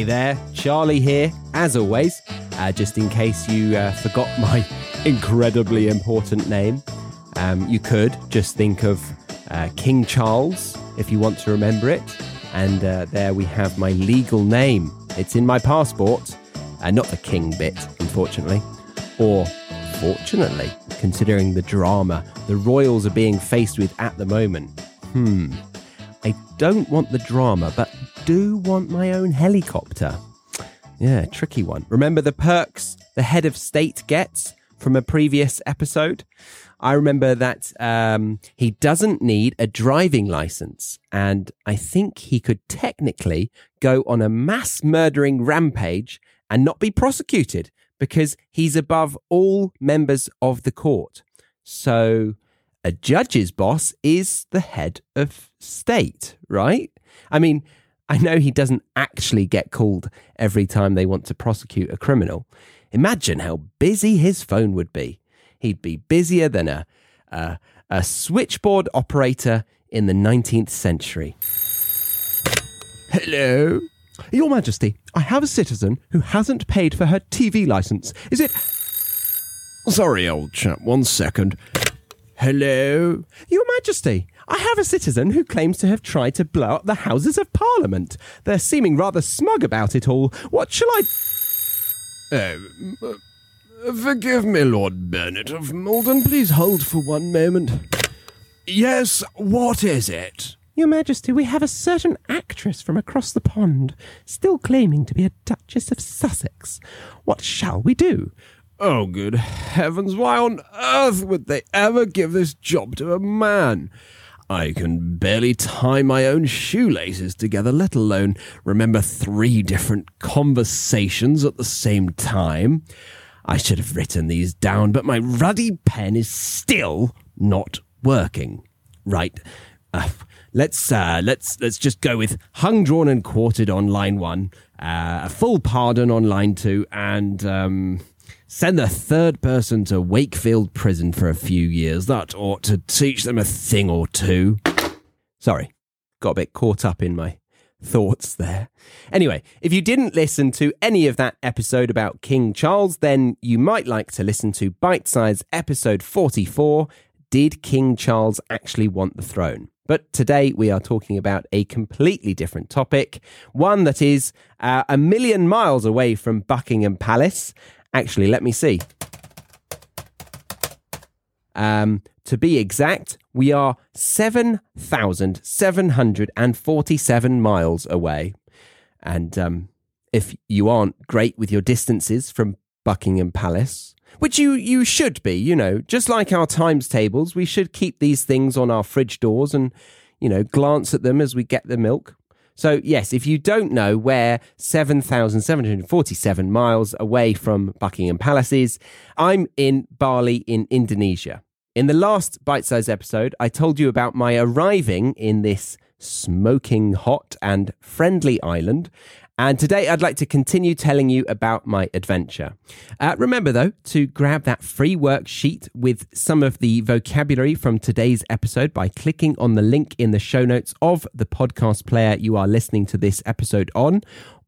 Hey there, Charlie here, as always. Uh, just in case you uh, forgot my incredibly important name, um, you could just think of uh, King Charles if you want to remember it. And uh, there we have my legal name. It's in my passport, uh, not the king bit, unfortunately. Or fortunately, considering the drama the royals are being faced with at the moment. Hmm. I don't want the drama, but do want my own helicopter. Yeah, tricky one. Remember the perks the head of state gets from a previous episode? I remember that um, he doesn't need a driving license, and I think he could technically go on a mass murdering rampage and not be prosecuted because he's above all members of the court. So a judge's boss is the head of state, right? I mean, I know he doesn't actually get called every time they want to prosecute a criminal. Imagine how busy his phone would be. He'd be busier than a, a, a switchboard operator in the 19th century. Hello? Your Majesty, I have a citizen who hasn't paid for her TV license. Is it. Sorry, old chap, one second. Hello? Your Majesty, I have a citizen who claims to have tried to blow up the Houses of Parliament. They're seeming rather smug about it all. What shall I. Oh, uh, forgive me, Lord Bernard of Malden. Please hold for one moment. Yes, what is it? Your Majesty, we have a certain actress from across the pond, still claiming to be a Duchess of Sussex. What shall we do? Oh, good heavens, why on earth would they ever give this job to a man? I can barely tie my own shoelaces together, let alone remember three different conversations at the same time. I should have written these down, but my ruddy pen is still not working. Right. Uh, let's uh, let's let's just go with hung, drawn, and quartered on line one, uh, a full pardon on line two, and um, send the third person to Wakefield Prison for a few years. That ought to teach them a thing or two. Sorry, got a bit caught up in my thoughts there. Anyway, if you didn't listen to any of that episode about King Charles, then you might like to listen to Bite Size episode 44 Did King Charles actually want the throne? But today we are talking about a completely different topic, one that is uh, a million miles away from Buckingham Palace Actually, let me see. Um, to be exact, we are 7,747 miles away. And um, if you aren't great with your distances from Buckingham Palace, which you, you should be, you know, just like our times tables, we should keep these things on our fridge doors and, you know, glance at them as we get the milk. So, yes, if you don't know where 7,747 miles away from Buckingham Palace is, I'm in Bali in Indonesia. In the last bite sized episode, I told you about my arriving in this smoking hot and friendly island and today I'd like to continue telling you about my adventure. Uh, remember, though, to grab that free worksheet with some of the vocabulary from today's episode by clicking on the link in the show notes of the podcast player you are listening to this episode on.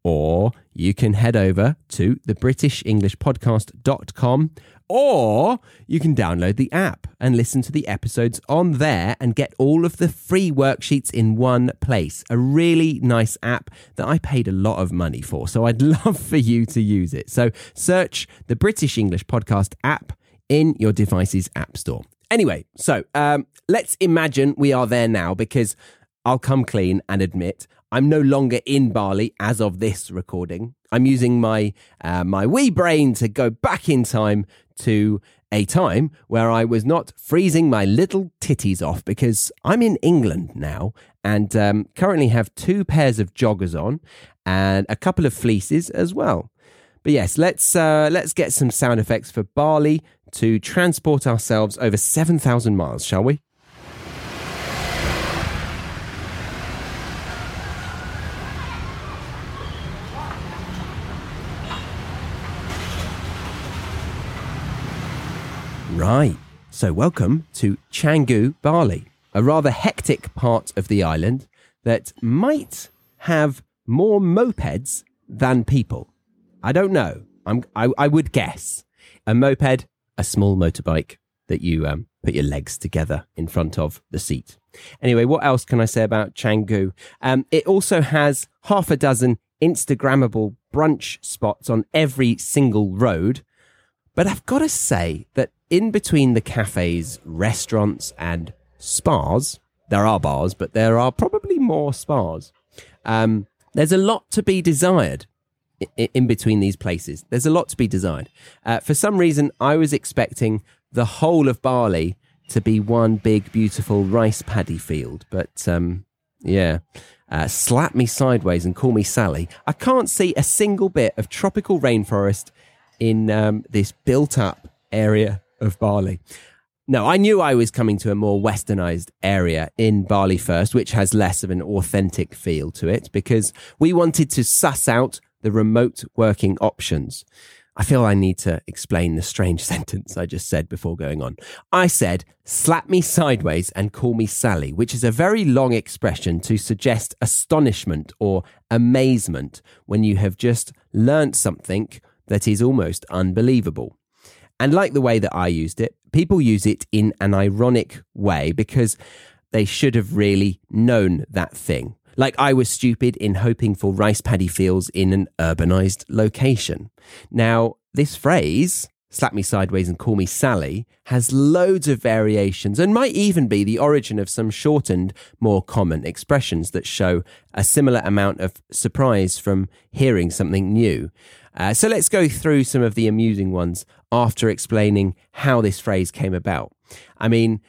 Or you can head over to the BritishEnglishPodcast.com or you can download the app and listen to the episodes on there and get all of the free worksheets in one place. A really nice app that I paid a lot of money for. So I'd love for you to use it. So search the British English Podcast app in your device's app store. Anyway, so um, let's imagine we are there now because I'll come clean and admit I'm no longer in Bali as of this recording. I'm using my uh, my wee brain to go back in time to a time where I was not freezing my little titties off because I'm in England now and um, currently have two pairs of joggers on and a couple of fleeces as well. But yes, let's uh, let's get some sound effects for Bali to transport ourselves over seven thousand miles, shall we? Right. So, welcome to Canggu, Bali, a rather hectic part of the island that might have more mopeds than people? I don't know. I'm, I, I would guess a moped, a small motorbike that you um, put your legs together in front of the seat. Anyway, what else can I say about Canggu? Um, it also has half a dozen Instagrammable brunch spots on every single road. But I've got to say that in between the cafes, restaurants, and spas, there are bars, but there are probably more spas. Um, there's a lot to be desired in between these places. There's a lot to be desired. Uh, for some reason, I was expecting the whole of Bali to be one big, beautiful rice paddy field, but um, yeah. Uh, slap me sideways and call me Sally. I can't see a single bit of tropical rainforest in um, this built up area of Bali. No, I knew I was coming to a more westernized area in Bali first, which has less of an authentic feel to it because we wanted to suss out the remote working options. I feel I need to explain the strange sentence I just said before going on. I said, slap me sideways and call me Sally, which is a very long expression to suggest astonishment or amazement when you have just learnt something that is almost unbelievable. And like the way that I used it, people use it in an ironic way because they should have really known that thing. Like I was stupid in hoping for rice paddy fields in an urbanized location. Now, this phrase, slap me sideways and call me Sally, has loads of variations and might even be the origin of some shortened, more common expressions that show a similar amount of surprise from hearing something new. Uh, so let's go through some of the amusing ones after explaining how this phrase came about. I mean,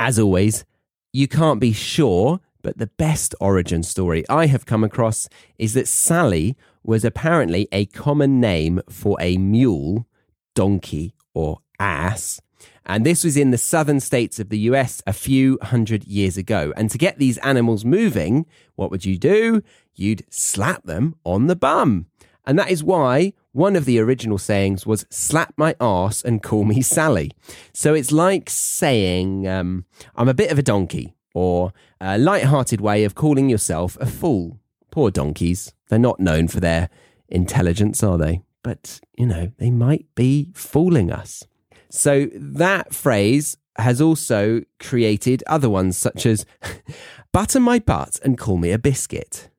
as always, you can't be sure but the best origin story I have come across is that Sally was apparently a common name for a mule, donkey, or ass. And this was in the southern states of the US a few hundred years ago. And to get these animals moving, what would you do? You'd slap them on the bum. And that is why one of the original sayings was slap my ass and call me Sally. So it's like saying, um, I'm a bit of a donkey or a light-hearted way of calling yourself a fool. Poor donkeys. They're not known for their intelligence, are they? But, you know, they might be fooling us. So that phrase has also created other ones such as butter my butt and call me a biscuit,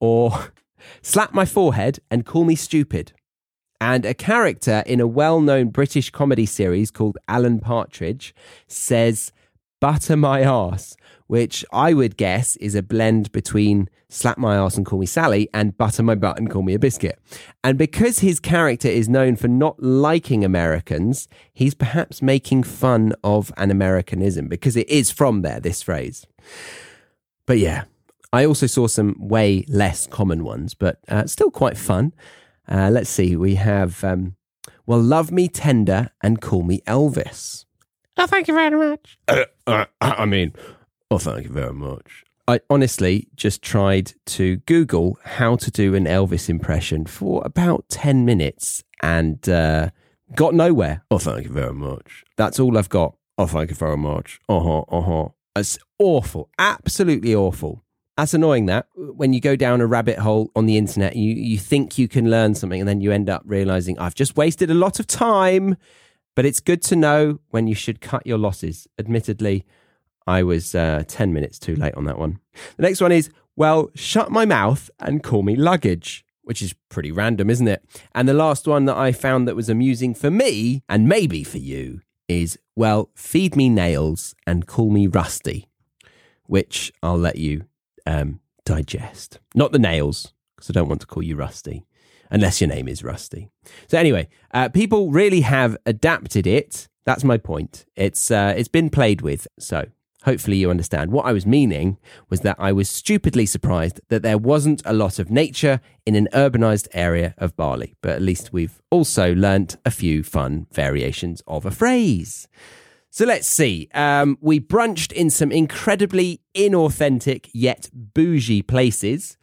or slap my forehead and call me stupid. And a character in a well known British comedy series called Alan Partridge says, butter my ass which I would guess is a blend between slap my ass and call me Sally and butter my butt and call me a biscuit. And because his character is known for not liking Americans, he's perhaps making fun of an Americanism because it is from there, this phrase. But yeah, I also saw some way less common ones, but uh, still quite fun. Uh, let's see, we have, um, well, love me tender and call me Elvis. Oh, thank you very much. Uh, uh I mean, Oh, thank you very much. I honestly just tried to Google how to do an Elvis impression for about 10 minutes and uh, got nowhere. Oh, thank you very much. That's all I've got. Oh, thank you very much. Uh huh, uh huh. It's awful. Absolutely awful. That's annoying that when you go down a rabbit hole on the internet, you, you think you can learn something and then you end up realizing, I've just wasted a lot of time. But it's good to know when you should cut your losses. Admittedly, I was uh, 10 minutes too late on that one. The next one is, well, shut my mouth and call me luggage, which is pretty random, isn't it? And the last one that I found that was amusing for me, and maybe for you, is, well, feed me nails and call me rusty, which I'll let you um, digest. Not the nails, because I don't want to call you rusty, unless your name is Rusty. So, anyway, uh, people really have adapted it. That's my point. It's uh, it's been played with. So Hopefully, you understand. What I was meaning was that I was stupidly surprised that there wasn't a lot of nature in an urbanized area of Bali, but at least we've also learnt a few fun variations of a phrase. So let's see. Um, we brunched in some incredibly inauthentic yet bougie places.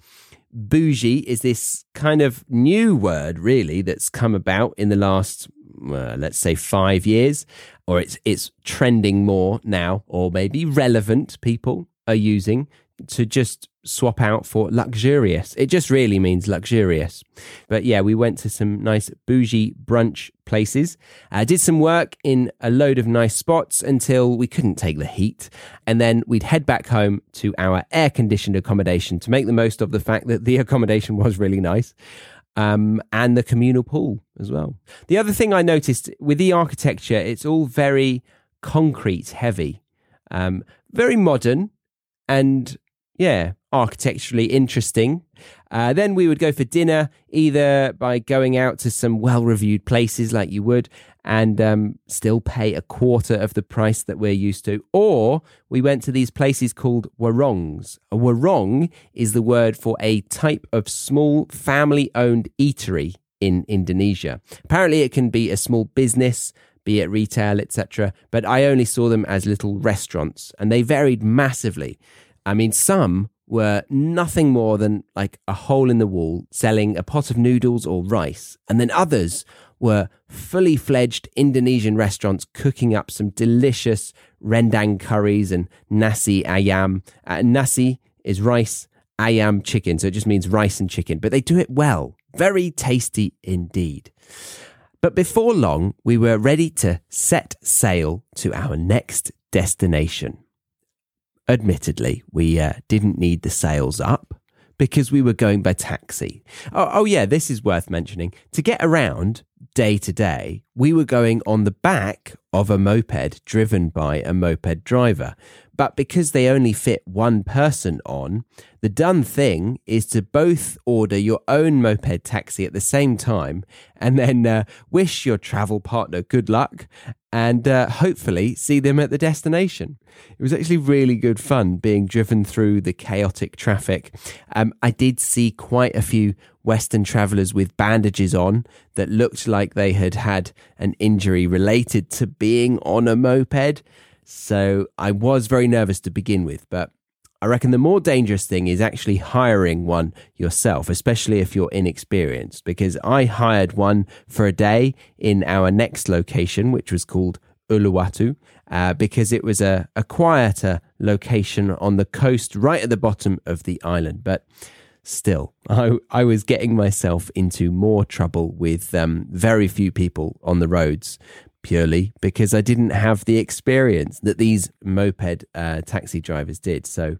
Bougie is this kind of new word, really, that's come about in the last uh, let's say five years, or it's it's trending more now, or maybe relevant people are using to just swap out for luxurious. It just really means luxurious. But yeah, we went to some nice bougie brunch places. Uh, did some work in a load of nice spots until we couldn't take the heat. And then we'd head back home to our air conditioned accommodation to make the most of the fact that the accommodation was really nice. Um, and the communal pool as well. The other thing I noticed with the architecture, it's all very concrete heavy, um, very modern, and yeah, architecturally interesting. Uh, then we would go for dinner, either by going out to some well reviewed places like you would and um, still pay a quarter of the price that we're used to, or we went to these places called warongs. A warong is the word for a type of small family owned eatery in Indonesia. Apparently, it can be a small business, be it retail, etc. But I only saw them as little restaurants, and they varied massively. I mean, some were nothing more than like a hole in the wall selling a pot of noodles or rice. And then others were fully fledged Indonesian restaurants cooking up some delicious rendang curries and nasi ayam. Uh, nasi is rice, ayam chicken. So it just means rice and chicken, but they do it well. Very tasty indeed. But before long, we were ready to set sail to our next destination admittedly, we uh, didn't need the sails up because we were going by taxi. Oh, oh, yeah, this is worth mentioning. To get around day to day, we were going on the back of a moped driven by a moped driver. But because they only fit one person on, the done thing is to both order your own moped taxi at the same time and then uh, wish your travel partner good luck and uh, hopefully see them at the destination. It was actually really good fun being driven through the chaotic traffic. Um, I did see quite a few Western travellers with bandages on that looked like they had had an injury related to being on a moped. So I was very nervous to begin with, but I reckon the more dangerous thing is actually hiring one yourself, especially if you're inexperienced, because I hired one for a day in our next location, which was called Uluwatu, uh, because it was a, a quieter location on the coast right at the bottom of the island. But still, I, I was getting myself into more trouble with um, very few people on the roads purely because I didn't have the experience that these moped uh, taxi drivers did. So,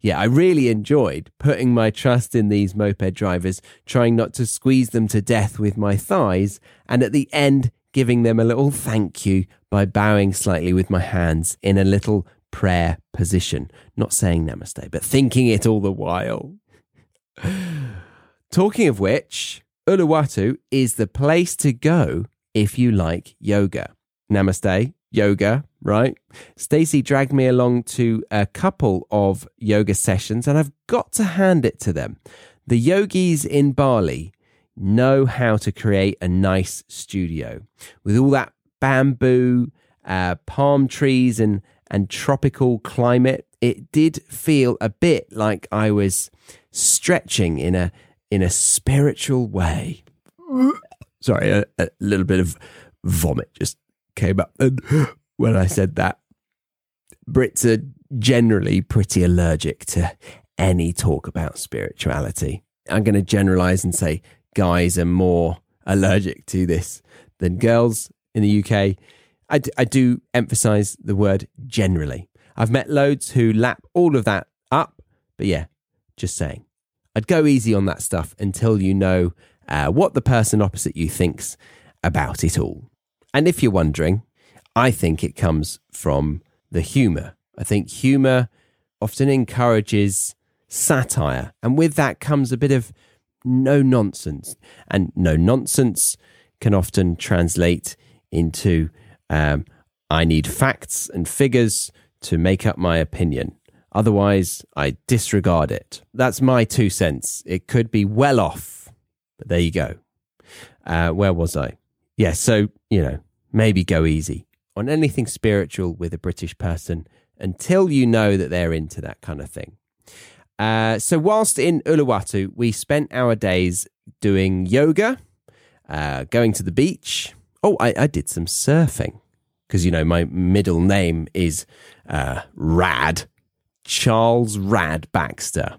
yeah, I really enjoyed putting my trust in these moped drivers, trying not to squeeze them to death with my thighs, and at the end, giving them a little thank you by bowing slightly with my hands in a little prayer position. Not saying namaste, but thinking it all the while. Talking of which, Uluwatu is the place to go if you like yoga. Namaste, yoga, right? Stacey dragged me along to a couple of yoga sessions, and I've got to hand it to them. The yogis in Bali know how to create a nice studio with all that bamboo, uh, palm trees, and and tropical climate. It did feel a bit like I was stretching in a in a spiritual way sorry, a, a little bit of vomit just came up. And when I said that, Brits are generally pretty allergic to any talk about spirituality. I'm going to generalize and say guys are more allergic to this than girls in the UK. I, d- I do emphasize the word generally. I've met loads who lap all of that up, but yeah, just saying. I'd go easy on that stuff until you know uh, what the person opposite you thinks about it all. And if you're wondering, I think it comes from the humour. I think humour often encourages satire, and with that comes a bit of no nonsense. And no nonsense can often translate into um, I need facts and figures to make up my opinion. Otherwise, I disregard it. That's my two cents. It could be well off but there you go. Uh, where was I? Yeah, so, you know, maybe go easy on anything spiritual with a British person until you know that they're into that kind of thing. Uh, so, whilst in Uluwatu, we spent our days doing yoga, uh, going to the beach. Oh, I, I did some surfing because, you know, my middle name is uh, Rad Charles Rad Baxter.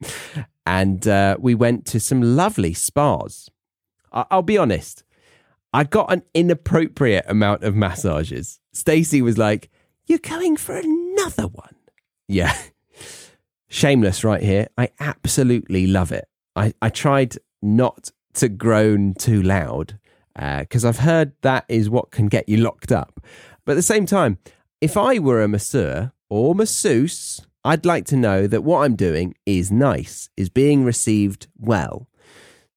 and uh, we went to some lovely spas. I- I'll be honest, I got an inappropriate amount of massages. Stacey was like, You're going for another one. Yeah. Shameless right here. I absolutely love it. I, I tried not to groan too loud because uh, I've heard that is what can get you locked up. But at the same time, if I were a masseur or masseuse, I'd like to know that what I'm doing is nice, is being received well.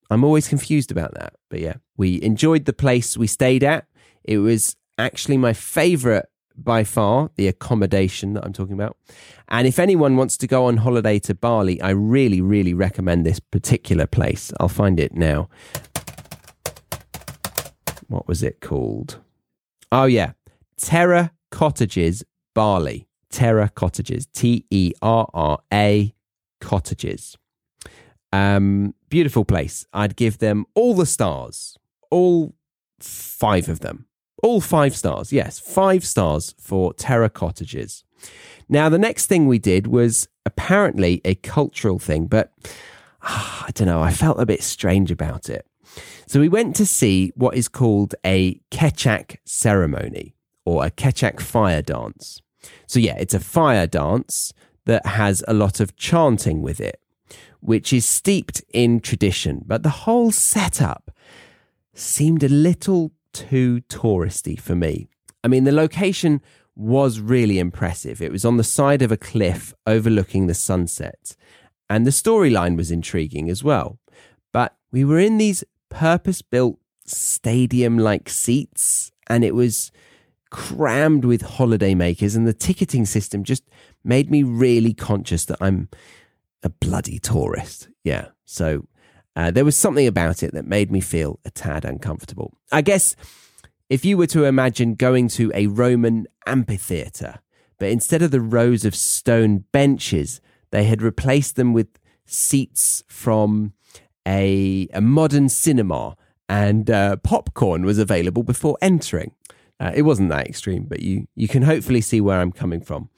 I'm always confused about that. But yeah, we enjoyed the place we stayed at. It was actually my favorite by far, the accommodation that I'm talking about. And if anyone wants to go on holiday to Bali, I really, really recommend this particular place. I'll find it now. What was it called? Oh, yeah. Terra Cottages, Bali. Terra Cottages. T E R R A Cottages. Um, beautiful place. I'd give them all the stars, all five of them. All five stars. Yes, five stars for Terra Cottages. Now, the next thing we did was apparently a cultural thing, but oh, I don't know, I felt a bit strange about it. So we went to see what is called a Kecak ceremony or a Kecak fire dance. So, yeah, it's a fire dance that has a lot of chanting with it, which is steeped in tradition, but the whole setup seemed a little too touristy for me. I mean, the location was really impressive. It was on the side of a cliff overlooking the sunset, and the storyline was intriguing as well. But we were in these purpose built stadium like seats, and it was crammed with holidaymakers, and the ticketing system just made me really conscious that I'm a bloody tourist. Yeah. So uh, there was something about it that made me feel a tad uncomfortable. I guess if you were to imagine going to a Roman amphitheatre, but instead of the rows of stone benches, they had replaced them with seats from a, a modern cinema and uh, popcorn was available before entering. Uh, it wasn't that extreme, but you, you can hopefully see where I'm coming from.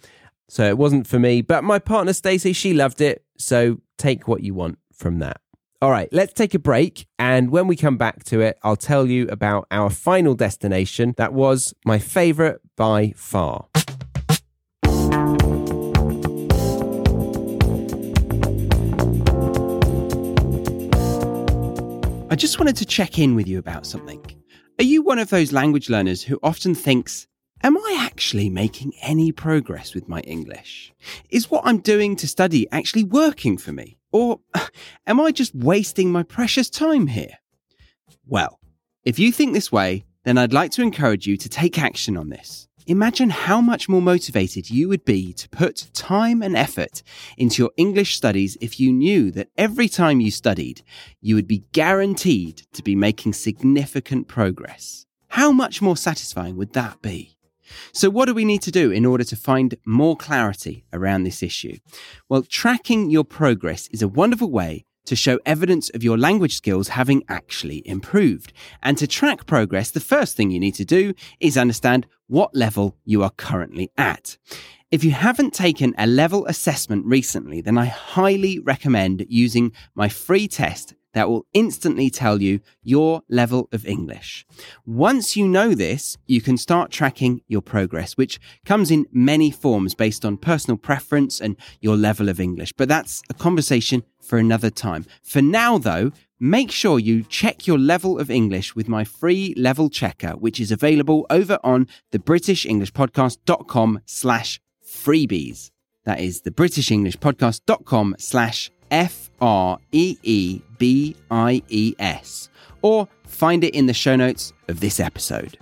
So it wasn't for me, but my partner Stacey, she loved it. So take what you want from that. All right, let's take a break. And when we come back to it, I'll tell you about our final destination that was my favorite by far. I just wanted to check in with you about something. Are you one of those language learners who often thinks, Am I actually making any progress with my English? Is what I'm doing to study actually working for me? Or am I just wasting my precious time here? Well, if you think this way, then I'd like to encourage you to take action on this. Imagine how much more motivated you would be to put time and effort into your English studies if you knew that every time you studied, you would be guaranteed to be making significant progress. How much more satisfying would that be? So, what do we need to do in order to find more clarity around this issue? Well, tracking your progress is a wonderful way to show evidence of your language skills having actually improved. And to track progress, the first thing you need to do is understand what level you are currently at. If you haven't taken a level assessment recently, then I highly recommend using my free test that will instantly tell you your level of English. Once you know this, you can start tracking your progress, which comes in many forms based on personal preference and your level of English. But that's a conversation for another time. For now, though, make sure you check your level of English with my free level checker, which is available over on the britishenglishpodcast.com slash freebies. That is the britishenglishpodcast.com slash F R E E B I E S, or find it in the show notes of this episode.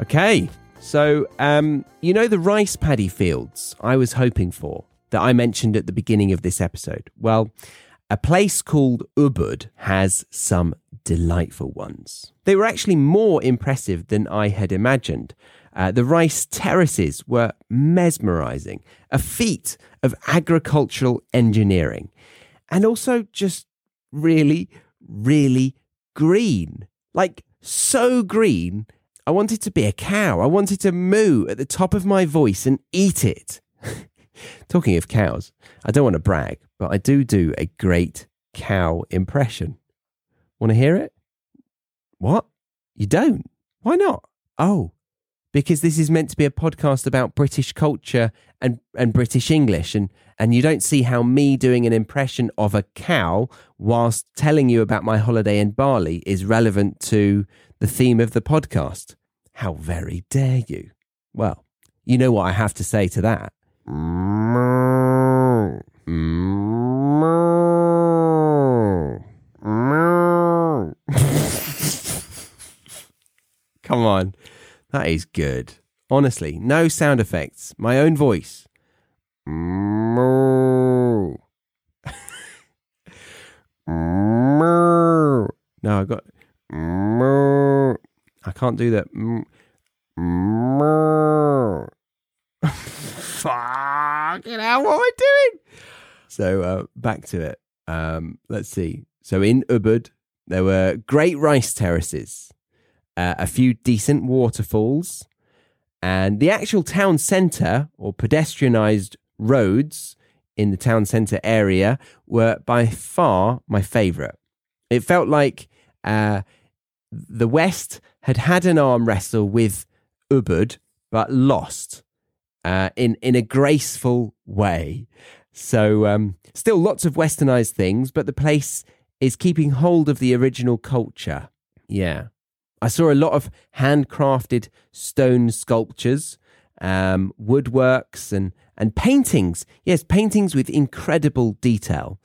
Okay, so um, you know the rice paddy fields I was hoping for that I mentioned at the beginning of this episode? Well, a place called Ubud has some delightful ones. They were actually more impressive than I had imagined. Uh, the rice terraces were mesmerizing, a feat of agricultural engineering, and also just really, really green. Like, so green. I wanted to be a cow. I wanted to moo at the top of my voice and eat it. Talking of cows, I don't want to brag, but I do do a great cow impression. Want to hear it? What? You don't? Why not? Oh, because this is meant to be a podcast about British culture and, and British English. And, and you don't see how me doing an impression of a cow whilst telling you about my holiday in Bali is relevant to the theme of the podcast. How very dare you? Well, you know what I have to say to that. Come on. That is good. Honestly, no sound effects. My own voice. no, I got. I can't do that. Fucking hell, what am I doing? So uh, back to it. Um, let's see. So in Ubud, there were great rice terraces uh, a few decent waterfalls, and the actual town centre or pedestrianised roads in the town centre area were by far my favourite. It felt like uh, the West had had an arm wrestle with Ubud, but lost uh, in in a graceful way. So, um, still lots of westernized things, but the place is keeping hold of the original culture. Yeah. I saw a lot of handcrafted stone sculptures, um, woodworks, and and paintings. Yes, paintings with incredible detail.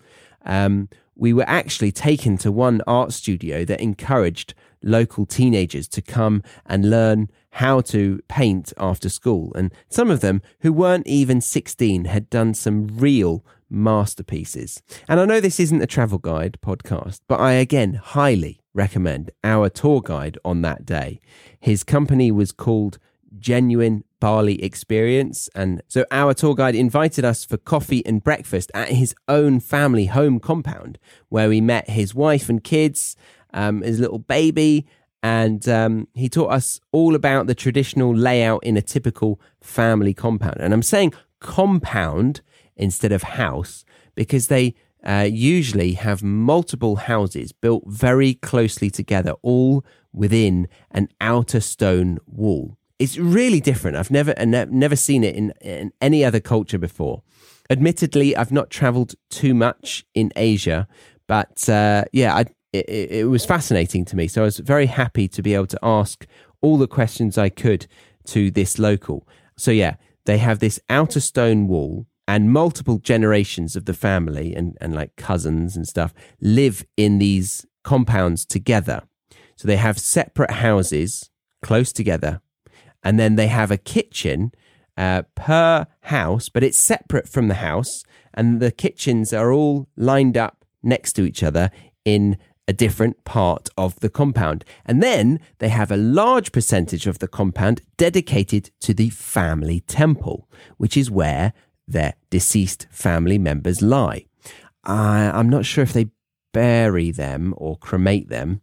Um, we were actually taken to one art studio that encouraged local teenagers to come and learn how to paint after school. And some of them, who weren't even 16, had done some real masterpieces. And I know this isn't a travel guide podcast, but I again highly recommend our tour guide on that day. His company was called Genuine Bali Experience. And so our tour guide invited us for coffee and breakfast at his own family home compound, where we met his wife and kids, um, his little baby. And um, he taught us all about the traditional layout in a typical family compound. And I'm saying compound instead of house because they uh, usually have multiple houses built very closely together, all within an outer stone wall. It's really different. I've never never seen it in, in any other culture before. Admittedly, I've not traveled too much in Asia, but uh, yeah, I, it, it was fascinating to me. So I was very happy to be able to ask all the questions I could to this local. So yeah, they have this outer stone wall and multiple generations of the family and, and like cousins and stuff live in these compounds together. So they have separate houses close together, and then they have a kitchen uh, per house, but it's separate from the house, and the kitchens are all lined up next to each other in a different part of the compound. And then they have a large percentage of the compound dedicated to the family temple, which is where their deceased family members lie. I, I'm not sure if they bury them or cremate them,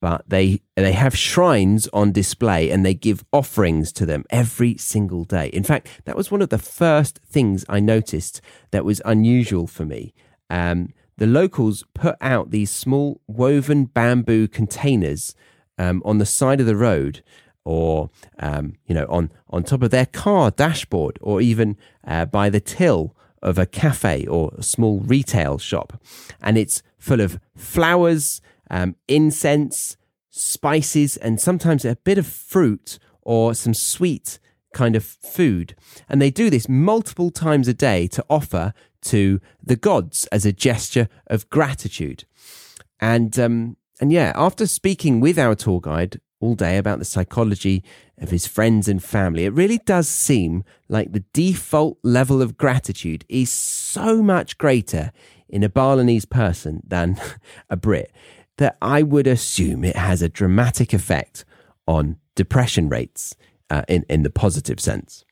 but they they have shrines on display and they give offerings to them every single day. In fact, that was one of the first things I noticed that was unusual for me. Um, the locals put out these small woven bamboo containers um, on the side of the road or um, you know on on top of their car dashboard or even uh, by the till of a cafe or a small retail shop. And it's full of flowers um, incense spices and sometimes a bit of fruit or some sweet kind of food. And they do this multiple times a day to offer to the gods as a gesture of gratitude and um, and yeah after speaking with our tour guide all day about the psychology of his friends and family, it really does seem like the default level of gratitude is so much greater in a Balinese person than a Brit that I would assume it has a dramatic effect on depression rates uh, in, in the positive sense.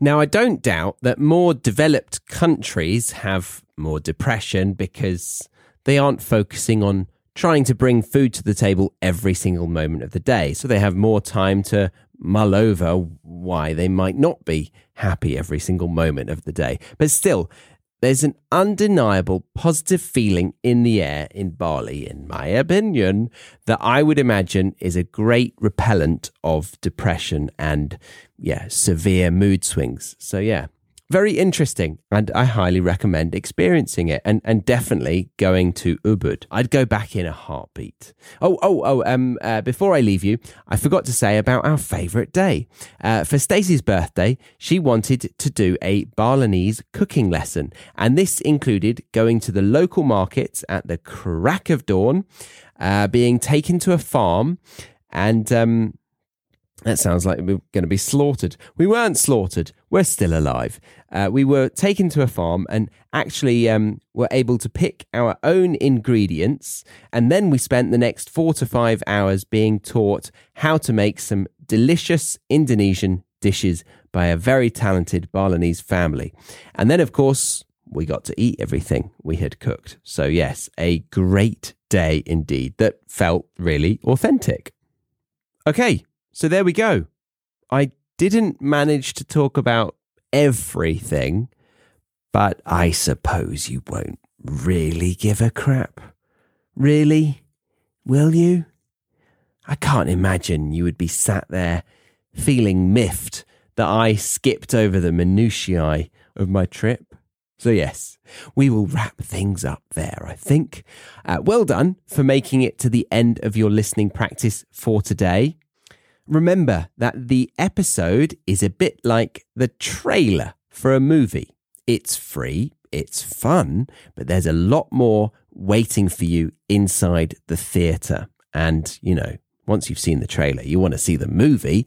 Now, I don't doubt that more developed countries have more depression because they aren't focusing on trying to bring food to the table every single moment of the day. So they have more time to mull over why they might not be happy every single moment of the day. But still, there's an undeniable positive feeling in the air in Bali, in my opinion, that I would imagine is a great repellent of depression and, yeah, severe mood swings. So, yeah, very interesting, and I highly recommend experiencing it and, and definitely going to Ubud. I'd go back in a heartbeat. Oh, oh, oh, um, uh, before I leave you, I forgot to say about our favourite day. Uh, for Stacey's birthday, she wanted to do a Balinese cooking lesson, and this included going to the local markets at the crack of dawn, uh, being taken to a farm, and um, that sounds like we're going to be slaughtered. We weren't slaughtered. We're still alive. Uh, we were taken to a farm and actually um, were able to pick our own ingredients. And then we spent the next four to five hours being taught how to make some delicious Indonesian dishes by a very talented Balinese family. And then, of course, we got to eat everything we had cooked. So, yes, a great day indeed that felt really authentic. Okay, so there we go. I didn't manage to talk about everything, but I suppose you won't really give a crap. Really? Will you? I can't imagine you would be sat there feeling miffed that I skipped over the minutiae of my trip. So, yes, we will wrap things up there, I think. Uh, well done for making it to the end of your listening practice for today remember that the episode is a bit like the trailer for a movie. It's free, it's fun, but there's a lot more waiting for you inside the theatre. And, you know, once you've seen the trailer, you want to see the movie,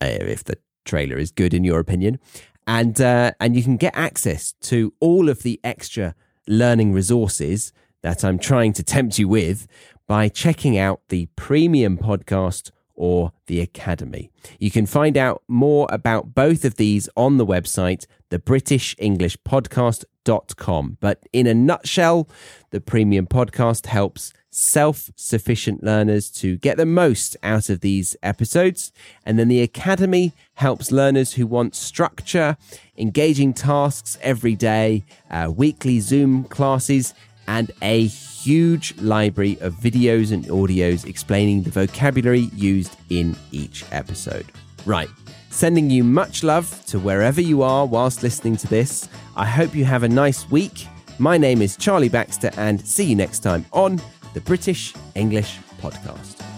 uh, if the trailer is good in your opinion. And, uh, and you can get access to all of the extra learning resources that I'm trying to tempt you with by checking out the premium podcast or the Academy. You can find out more about both of these on the website, thebritishenglishpodcast.com. But in a nutshell, the premium podcast helps self sufficient learners to get the most out of these episodes. And then the Academy helps learners who want structure, engaging tasks every day, uh, weekly Zoom classes, and a huge library of videos and audios explaining the vocabulary used in each episode. Right, sending you much love to wherever you are whilst listening to this. I hope you have a nice week. My name is Charlie Baxter, and see you next time on the British English Podcast.